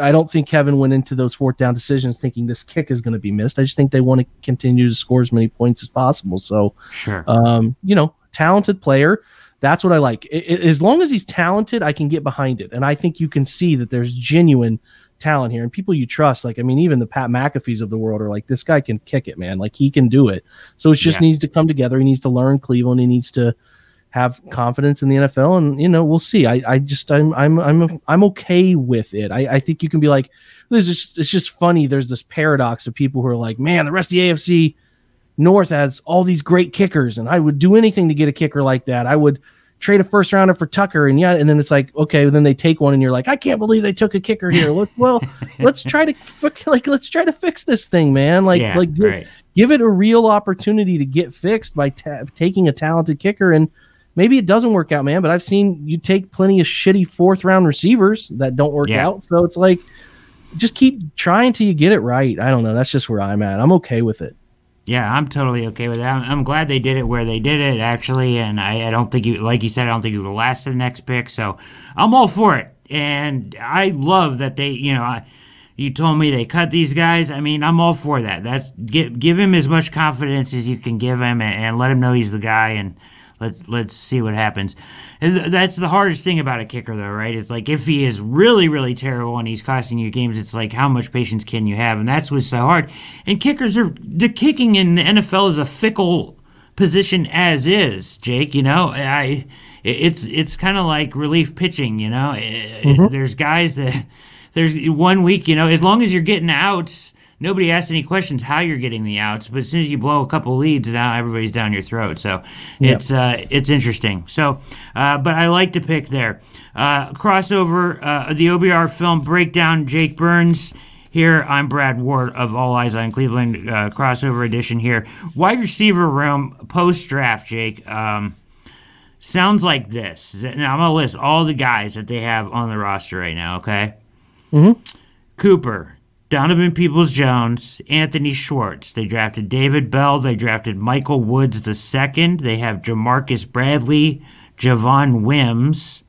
I don't think Kevin went into those fourth down decisions thinking this kick is going to be missed. I just think they want to continue to score as many points as possible. So, sure, um, you know, talented player. That's what I like. It, as long as he's talented, I can get behind it, and I think you can see that there's genuine talent here and people you trust. Like, I mean, even the Pat McAfee's of the world are like, this guy can kick it, man. Like, he can do it. So it just yeah. needs to come together. He needs to learn Cleveland. He needs to have confidence in the NFL, and you know, we'll see. I, I just, I'm, I'm, I'm, I'm okay with it. I, I think you can be like, this is, it's just funny. There's this paradox of people who are like, man, the rest of the AFC North has all these great kickers, and I would do anything to get a kicker like that. I would trade a first rounder for Tucker, and yeah, and then it's like, okay, then they take one, and you're like, I can't believe they took a kicker here. Let's, well, let's try to like let's try to fix this thing, man. Like yeah, like give, right. give, it a real opportunity to get fixed by ta- taking a talented kicker, and maybe it doesn't work out, man. But I've seen you take plenty of shitty fourth round receivers that don't work yeah. out, so it's like just keep trying till you get it right. I don't know. That's just where I'm at. I'm okay with it. Yeah, I'm totally okay with that. I'm, I'm, glad they did it where they did it, actually. And I, I don't think, you, like you said, I don't think you would last the next pick. So I'm all for it. And I love that they, you know, I, you told me they cut these guys. I mean, I'm all for that. That's give, give him as much confidence as you can give him and, and let him know he's the guy. And Let's let's see what happens. That's the hardest thing about a kicker, though, right? It's like if he is really really terrible and he's costing you games, it's like how much patience can you have? And that's what's so hard. And kickers are the kicking in the NFL is a fickle position as is. Jake, you know, I it's it's kind of like relief pitching. You know, mm-hmm. there's guys that there's one week. You know, as long as you're getting outs nobody asks any questions how you're getting the outs, but as soon as you blow a couple leads, now everybody's down your throat. So yep. it's uh, it's interesting. So, uh, but I like to pick there. Uh, crossover, uh, the OBR film breakdown. Jake Burns. Here, I'm Brad Ward of All Eyes on Cleveland uh, crossover edition. Here, wide receiver room post draft. Jake. Um, sounds like this. Now I'm gonna list all the guys that they have on the roster right now. Okay. Mm-hmm. Cooper, Donovan Peoples Jones, Anthony Schwartz. They drafted David Bell. They drafted Michael Woods II. They have Jamarcus Bradley, Javon Wims,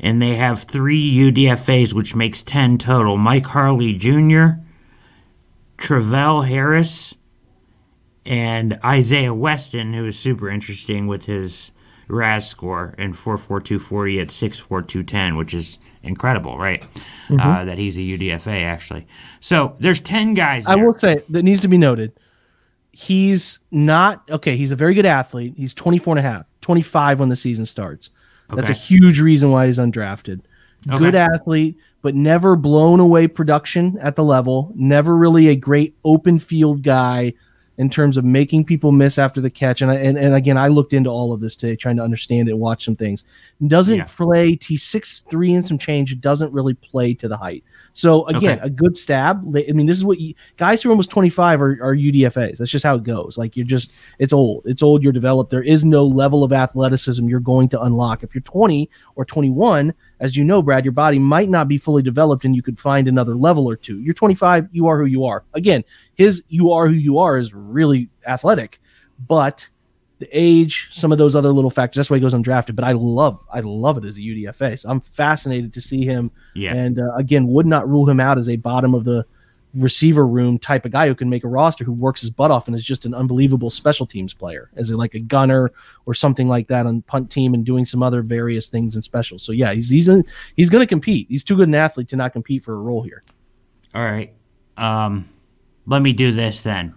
and they have three UDFAs, which makes 10 total. Mike Harley Jr., Travell Harris, and Isaiah Weston, who is super interesting with his RAS score and 44240 at 64210, which is incredible, right? Mm-hmm. Uh, that he's a UDFA, actually. So there's 10 guys. There. I will say that needs to be noted. He's not, okay, he's a very good athlete. He's 24 and a half, 25 when the season starts. That's okay. a huge reason why he's undrafted. Okay. Good athlete, but never blown away production at the level. Never really a great open field guy in terms of making people miss after the catch. And I, and, and again, I looked into all of this today, trying to understand it and watch some things. Doesn't yeah. play. T six three and some change. Doesn't really play to the height. So again, okay. a good stab. I mean, this is what you, guys who are almost 25 are, are UDFAs. That's just how it goes. Like you're just, it's old. It's old. You're developed. There is no level of athleticism you're going to unlock. If you're 20 or 21, as you know, Brad, your body might not be fully developed and you could find another level or two. You're 25. You are who you are. Again, his you are who you are is really athletic, but the age, some of those other little factors. That's why he goes undrafted. But I love, I love it as a UDFA. So I'm fascinated to see him. Yeah. And uh, again, would not rule him out as a bottom of the receiver room type of guy who can make a roster who works his butt off and is just an unbelievable special teams player as a, like a gunner or something like that on punt team and doing some other various things in special. So yeah, he's he's he's going to compete. He's too good an athlete to not compete for a role here. All right. Um, let me do this then.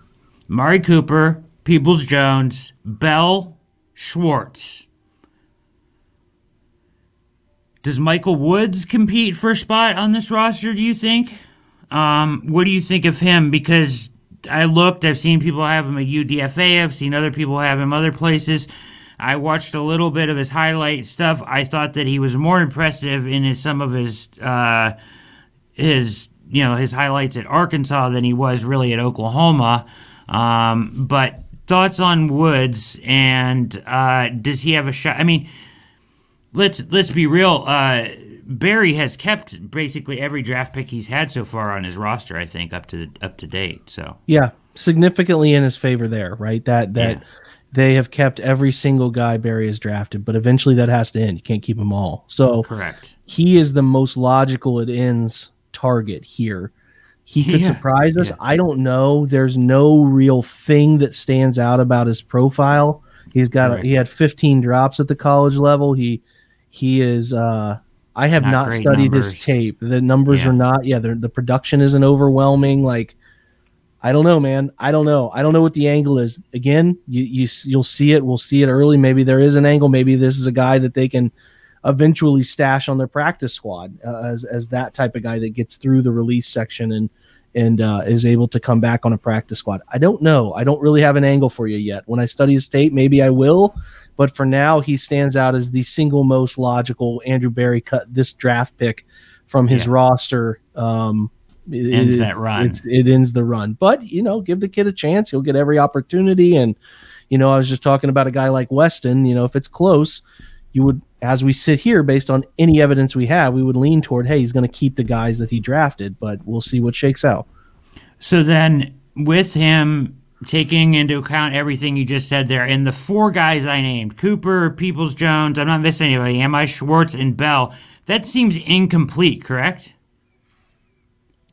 Mari Cooper, Peoples Jones, Bell, Schwartz. Does Michael Woods compete for a spot on this roster, do you think? Um, what do you think of him? Because I looked. I've seen people have him at UDFA. I've seen other people have him other places. I watched a little bit of his highlight stuff. I thought that he was more impressive in his, some of his uh, his you know his highlights at Arkansas than he was really at Oklahoma. Um, but thoughts on Woods and uh, does he have a shot? I mean, let's let's be real. Uh, Berry has kept basically every draft pick he's had so far on his roster. I think up to up to date. So yeah, significantly in his favor there, right? That that. Yeah they have kept every single guy Berry has drafted, but eventually that has to end. You can't keep them all. So correct. He is the most logical it ends target here. He could yeah. surprise us. Yeah. I don't know. There's no real thing that stands out about his profile. He's got a, he had 15 drops at the college level. He he is uh I have not, not studied numbers. his tape. The numbers yeah. are not yeah, the production isn't overwhelming like I don't know, man. I don't know. I don't know what the angle is. Again, you, you you'll see it. We'll see it early. Maybe there is an angle. Maybe this is a guy that they can eventually stash on their practice squad uh, as as that type of guy that gets through the release section and and uh, is able to come back on a practice squad. I don't know. I don't really have an angle for you yet. When I study his tape, maybe I will. But for now, he stands out as the single most logical Andrew Berry cut this draft pick from his yeah. roster. Um, it, ends that run. it ends the run. But you know, give the kid a chance. He'll get every opportunity. And you know, I was just talking about a guy like Weston. You know, if it's close, you would, as we sit here, based on any evidence we have, we would lean toward, hey, he's going to keep the guys that he drafted. But we'll see what shakes out. So then, with him taking into account everything you just said there, and the four guys I named Cooper, Peoples Jones, I'm not missing anybody, Am I Schwartz, and Bell, that seems incomplete, correct?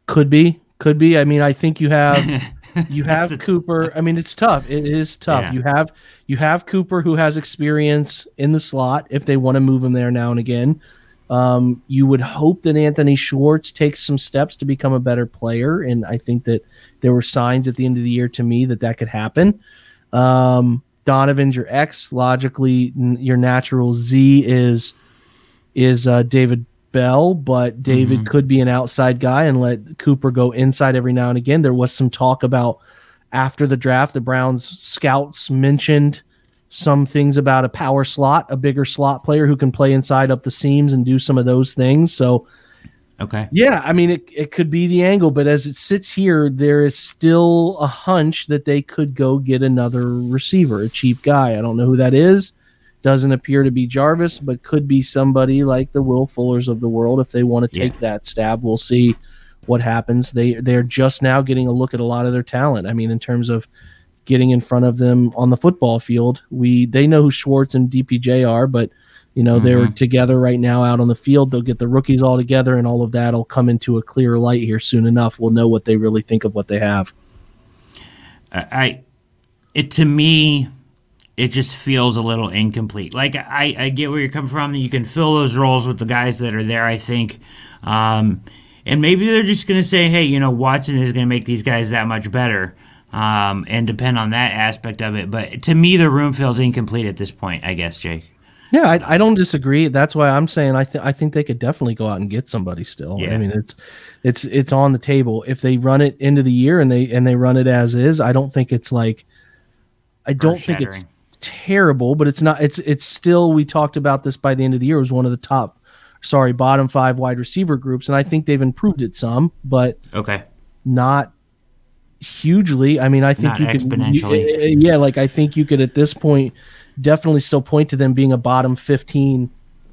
Could be, could be. I mean, I think you have you have Cooper. I mean, it's tough. It is tough. Yeah. You have you have Cooper who has experience in the slot if they want to move him there now and again. Um, you would hope that Anthony Schwartz takes some steps to become a better player, and I think that there were signs at the end of the year to me that that could happen. Um, Donovan's your X. Logically, your natural Z is is uh, David Bell, but David mm-hmm. could be an outside guy and let Cooper go inside every now and again. There was some talk about after the draft, the Browns scouts mentioned some things about a power slot, a bigger slot player who can play inside up the seams and do some of those things. So, okay. Yeah, I mean, it, it could be the angle, but as it sits here, there is still a hunch that they could go get another receiver, a cheap guy. I don't know who that is. Doesn't appear to be Jarvis, but could be somebody like the Will Fullers of the world if they want to take yeah. that stab. We'll see what happens. They they're just now getting a look at a lot of their talent. I mean, in terms of getting in front of them on the football field, we they know who Schwartz and DPJ are, but you know mm-hmm. they're together right now out on the field. They'll get the rookies all together, and all of that will come into a clearer light here soon enough. We'll know what they really think of what they have. I, it to me it just feels a little incomplete. Like I, I get where you're coming from. You can fill those roles with the guys that are there. I think, um, and maybe they're just going to say, hey, you know, Watson is going to make these guys that much better, um, and depend on that aspect of it. But to me, the room feels incomplete at this point. I guess, Jake. Yeah, I, I don't disagree. That's why I'm saying I think I think they could definitely go out and get somebody still. Yeah. I mean, it's it's it's on the table. If they run it into the year and they and they run it as is, I don't think it's like I don't think it's terrible, but it's not. It's it's still. We talked about this by the end of the year. It was one of the top, sorry, bottom five wide receiver groups, and I think they've improved it some, but okay, not hugely. I mean, I think not you exponentially. could, you, yeah, like I think you could at this point definitely still point to them being a bottom fifteen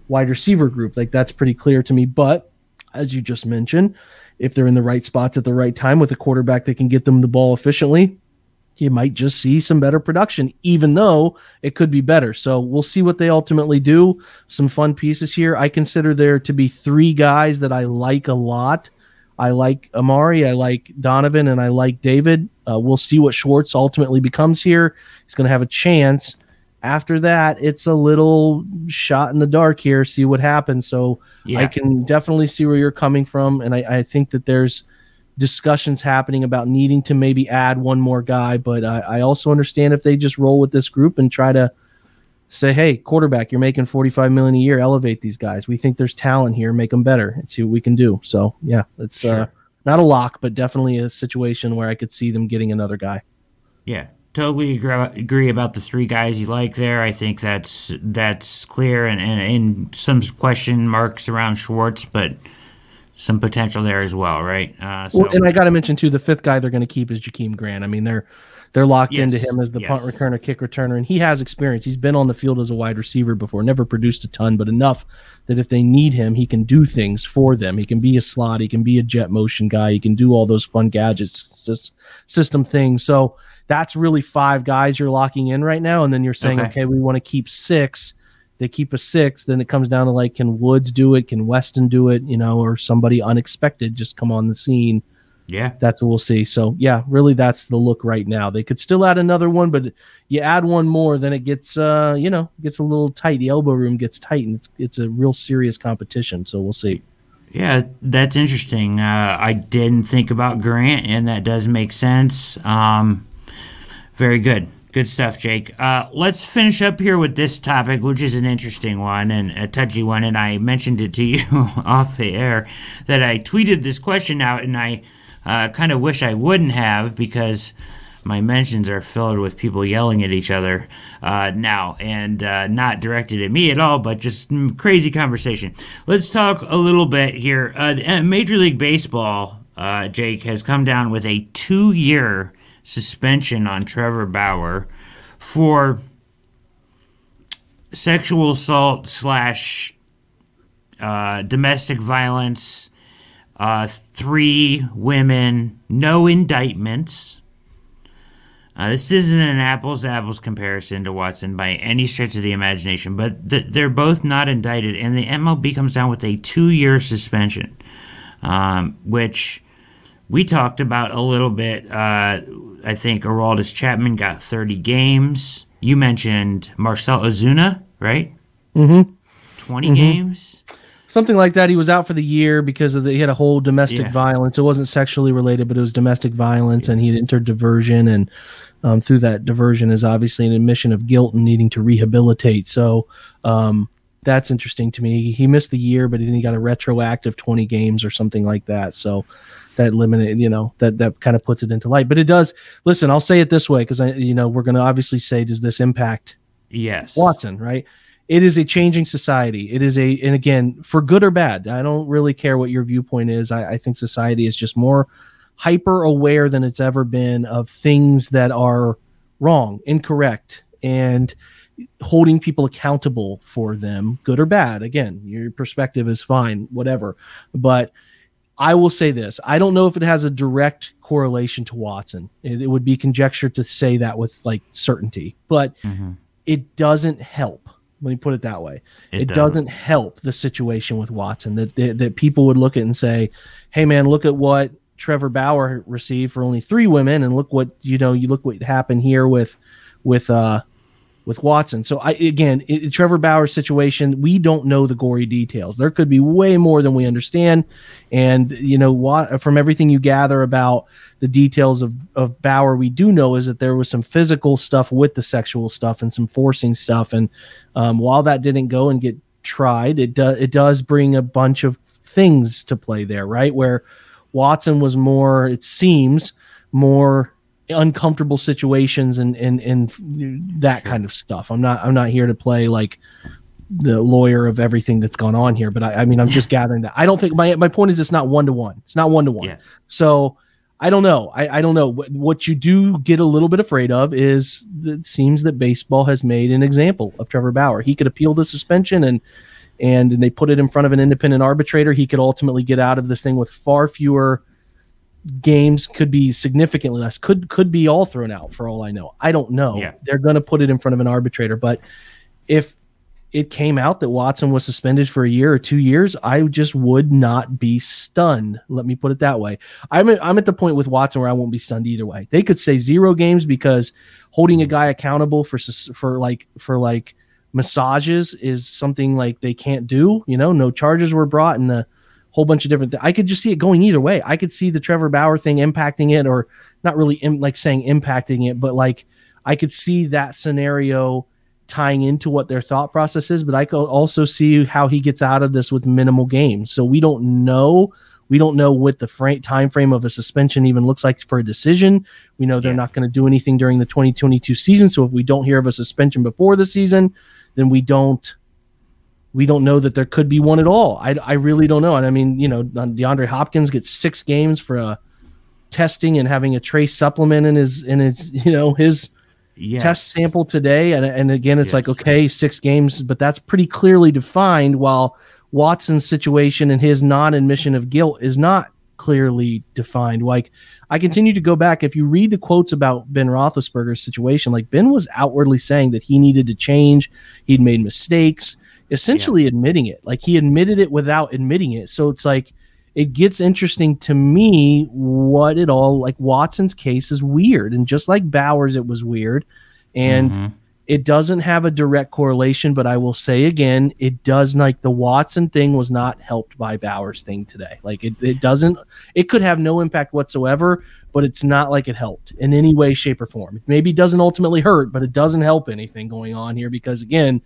wide receiver group. Like that's pretty clear to me. But as you just mentioned, if they're in the right spots at the right time with a quarterback that can get them the ball efficiently, you might just see some better production, even though it could be better. So we'll see what they ultimately do. Some fun pieces here. I consider there to be three guys that I like a lot. I like Amari, I like Donovan, and I like David. Uh, we'll see what Schwartz ultimately becomes here. He's going to have a chance. After that, it's a little shot in the dark here. See what happens. So yeah. I can definitely see where you're coming from, and I, I think that there's discussions happening about needing to maybe add one more guy. But I, I, also understand if they just roll with this group and try to say, "Hey, quarterback, you're making 45 million a year. Elevate these guys. We think there's talent here. Make them better and see what we can do." So yeah, it's uh, sure. uh, not a lock, but definitely a situation where I could see them getting another guy. Yeah, totally agree, agree about the three guys you like there. I think that's that's clear, and, and, and some question marks around Schwartz, but some potential there as well, right? Uh, so. well, and I got to mention too, the fifth guy they're going to keep is Jakeem Grant. I mean, they're they're locked yes, into him as the yes. punt returner, kick returner, and he has experience. He's been on the field as a wide receiver before, never produced a ton, but enough that if they need him, he can do things for them. He can be a slot, he can be a jet motion guy, he can do all those fun gadgets, system things. So that's really five guys you're locking in right now, and then you're saying, okay, okay we want to keep six they keep a six, then it comes down to like, can Woods do it? Can Weston do it? You know, or somebody unexpected just come on the scene yeah. That's what we'll see. So, yeah, really that's the look right now. They could still add another one, but you add one more, then it gets, uh, you know, gets a little tight. The elbow room gets tight, and it's, it's a real serious competition. So we'll see. Yeah, that's interesting. Uh, I didn't think about Grant, and that does make sense. Um, very good. Good stuff, Jake. Uh, let's finish up here with this topic, which is an interesting one and a touchy one. And I mentioned it to you off the air that I tweeted this question out, and I I uh, kind of wish I wouldn't have because my mentions are filled with people yelling at each other uh, now and uh, not directed at me at all, but just crazy conversation. Let's talk a little bit here. Uh, Major League Baseball, uh, Jake, has come down with a two year suspension on Trevor Bauer for sexual assault slash uh, domestic violence uh, three women, no indictments. Uh, this isn't an apples to apples comparison to Watson by any stretch of the imagination, but th- they're both not indicted, and the MLB comes down with a two year suspension, um, which we talked about a little bit. Uh, I think Aroldis Chapman got 30 games. You mentioned Marcel Ozuna, right? Mm hmm. 20 mm-hmm. games something like that. He was out for the year because of the, he had a whole domestic yeah. violence. It wasn't sexually related, but it was domestic violence, and he had entered diversion, and um, through that diversion is obviously an admission of guilt and needing to rehabilitate. So um, that's interesting to me. He missed the year, but then he got a retroactive twenty games or something like that. So that limited, you know, that that kind of puts it into light. But it does. Listen, I'll say it this way because I, you know, we're going to obviously say, does this impact? Yes, Watson, right? It is a changing society. It is a, and again, for good or bad, I don't really care what your viewpoint is. I, I think society is just more hyper aware than it's ever been of things that are wrong, incorrect, and holding people accountable for them, good or bad. Again, your perspective is fine, whatever. But I will say this I don't know if it has a direct correlation to Watson. It, it would be conjecture to say that with like certainty, but mm-hmm. it doesn't help let me put it that way. It, it doesn't help the situation with Watson that, that that people would look at and say, "Hey, man, look at what Trevor Bauer received for only three women, and look what you know. You look what happened here with with uh with Watson. So I again, it, Trevor Bauer's situation, we don't know the gory details. There could be way more than we understand, and you know what? From everything you gather about the details of, of Bauer, we do know is that there was some physical stuff with the sexual stuff and some forcing stuff. And um, while that didn't go and get tried, it does it does bring a bunch of things to play there, right? Where Watson was more, it seems, more uncomfortable situations and and and that sure. kind of stuff. I'm not I'm not here to play like the lawyer of everything that's gone on here, but I, I mean I'm just gathering that. I don't think my my point is it's not one to one. It's not one to one. So I don't know. I, I don't know. What you do get a little bit afraid of is it seems that baseball has made an example of Trevor Bauer. He could appeal the suspension and and, and they put it in front of an independent arbitrator. He could ultimately get out of this thing with far fewer games, could be significantly less, could could be all thrown out for all I know. I don't know. Yeah. They're gonna put it in front of an arbitrator. But if it came out that Watson was suspended for a year or two years, I just would not be stunned. Let me put it that way. I'm at, I'm at the point with Watson where I won't be stunned either way. They could say zero games because holding a guy accountable for for like for like massages is something like they can't do. You know, no charges were brought and a whole bunch of different. Th- I could just see it going either way. I could see the Trevor Bauer thing impacting it, or not really Im- like saying impacting it, but like I could see that scenario tying into what their thought process is, but I could also see how he gets out of this with minimal games. So we don't know We don't know what the frame, time frame of a suspension even looks like for a decision. We know they're Yeah. not going to do anything during the 2022 season. So if we don't hear of a suspension before the season, then we don't we don't know that there could be one at all. I, I really don't know. And I mean, you know, uh, DeAndre Hopkins gets six games for a testing and having a trace supplement in his in his you know his Yes. test sample today and, and again it's like okay six games but that's pretty clearly defined while watson's situation and his non-admission of guilt is not clearly defined like i continue to go back. If you read the quotes about ben roethlisberger's situation like ben was outwardly saying that he needed to change. He'd made mistakes essentially admitting it. Like he admitted it without admitting it. So it's like it gets interesting to me what it all like Watson's case is weird. And just like Bauer's it was weird. And Mhm. It doesn't have a direct correlation but I will say again it does like the Watson thing was not helped by Bauer's thing today. Like it, it doesn't it could have no impact whatsoever but it's not like it helped in any way shape or form. It maybe doesn't ultimately hurt but it doesn't help anything going on here because again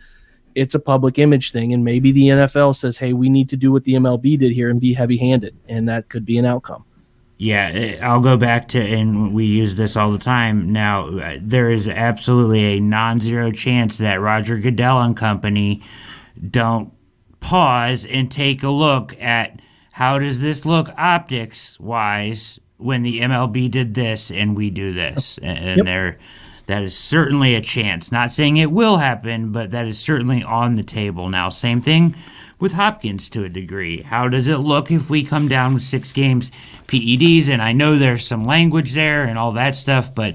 it's a public image thing and maybe the NFL says hey we need to do what the MLB did here and be heavy-handed and that could be an outcome Yeah, eh, I'll go back to, and we use this all the time. Now, uh, there is absolutely a non zero chance that Roger Goodell and company don't pause and take a look at how does this look optics wise when the MLB did this and we do this. And, and Yep. there, that is certainly a chance. Not saying it will happen, but that is certainly on the table. Now, same thing with Hopkins to a degree. How does it look if we come down with six games PEDs? And I know there's some language there and all that stuff, but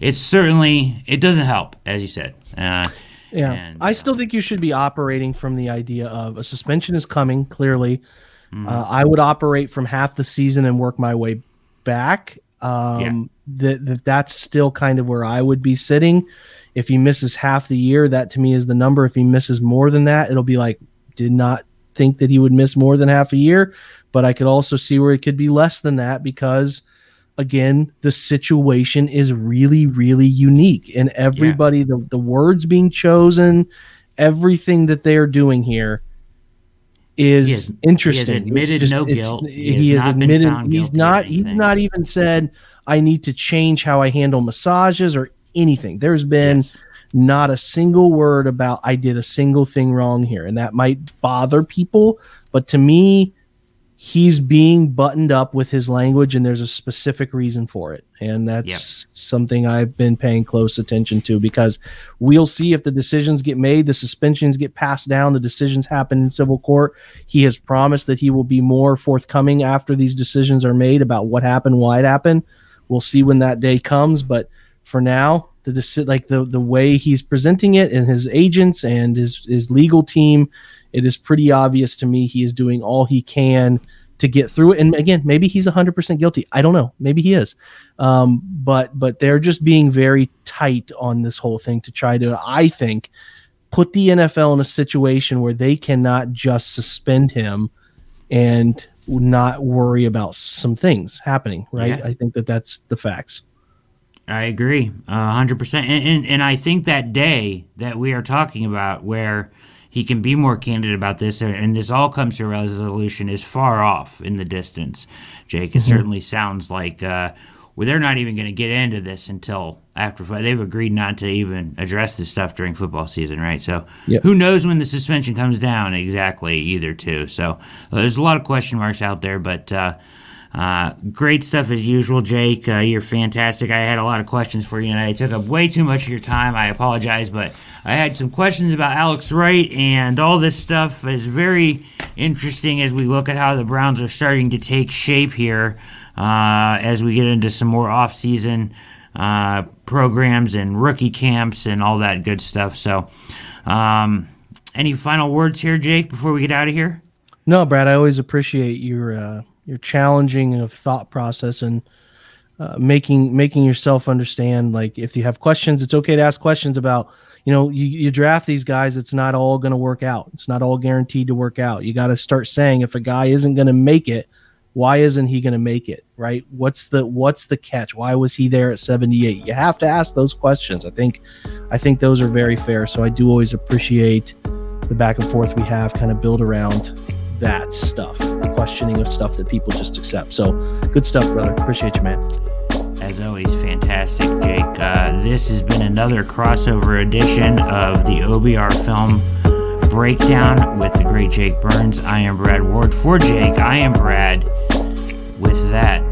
it's certainly it doesn't help, as you said. Uh, Yeah, And, I still think you should be operating from the idea of a suspension is coming. Clearly, Mm-hmm. uh, I would operate from half the season and work my way back. Um, that, that that's still kind of where I would be sitting. If he misses half the year, that to me is the number. If he misses more than that, it'll be like did not think that he would miss more than half a year. But I could also see where it could be less than that because again, the situation is really, really unique. And everybody, the, the words being chosen, everything that they are doing here is He interesting. he has admitted It's no guilt. He He, has has not been admitted he's not he's not even said I need to change how I handle massages or anything. There's been Yes. Not a single word about I did a single thing wrong here. And that might bother people, but to me, he's being buttoned up with his language and there's a specific reason for it. And that's something I've been paying close attention to because we'll see if the decisions get made, the suspensions get passed down, the decisions happen in civil court. He has promised that he will be more forthcoming after these decisions are made about what happened, why it happened. We'll see when that day comes, but for now, the like the the way he's presenting it and his agents and his his legal team, it is pretty obvious to me he is doing all he can to get through it. And again, maybe he's 100% guilty. I don't know. Maybe he is. Um, but but they're just being very tight on this whole thing to try to I think put the NFL in a situation where they cannot just suspend him and not worry about some things happening, right? Yeah. I think that that's the facts. I agree, a hundred percent. And, and I think that day that we are talking about, where he can be more candid about this, and this all comes to a resolution, is far off in the distance. Jake, it certainly sounds like uh, well, they're not even going to get into this until after they've agreed not to even address this stuff during football season, right? So Yep. who knows when the suspension comes down exactly either, too. So uh, there's a lot of question marks out there, but. Uh, uh, great stuff as usual, Jake. Uh, you're fantastic. I had a lot of questions for you, and I took up way too much of your time. I apologize, but I had some questions about Alex Wright, and all this stuff is very interesting as we look at how the Browns are starting to take shape here uh, as we get into some more off-season uh, programs and rookie camps and all that good stuff. So, um, any final words here, Jake, before we get out of here? No, Brad, I always appreciate your uh, your challenging of thought process and uh, making making yourself understand. Like, if you have questions, it's okay to ask questions about. You know, you, you draft these guys. It's not all going to work out. It's not all guaranteed to work out. You got to start saying if a guy isn't going to make it, why isn't he going to make it? Right? What's the what's the catch? Why was he there at seventy eight? You have to ask those questions. I think, I think those are very fair. So I do always appreciate the back and forth we have, kind of build around that stuff, the questioning of stuff that people just accept. So good stuff, brother. Appreciate you, man. As always, fantastic, Jake. Uh, this has been another crossover edition of the OBR film breakdown with the great Jake Burns. I am Brad Ward. For Jake, I am Brad. With that,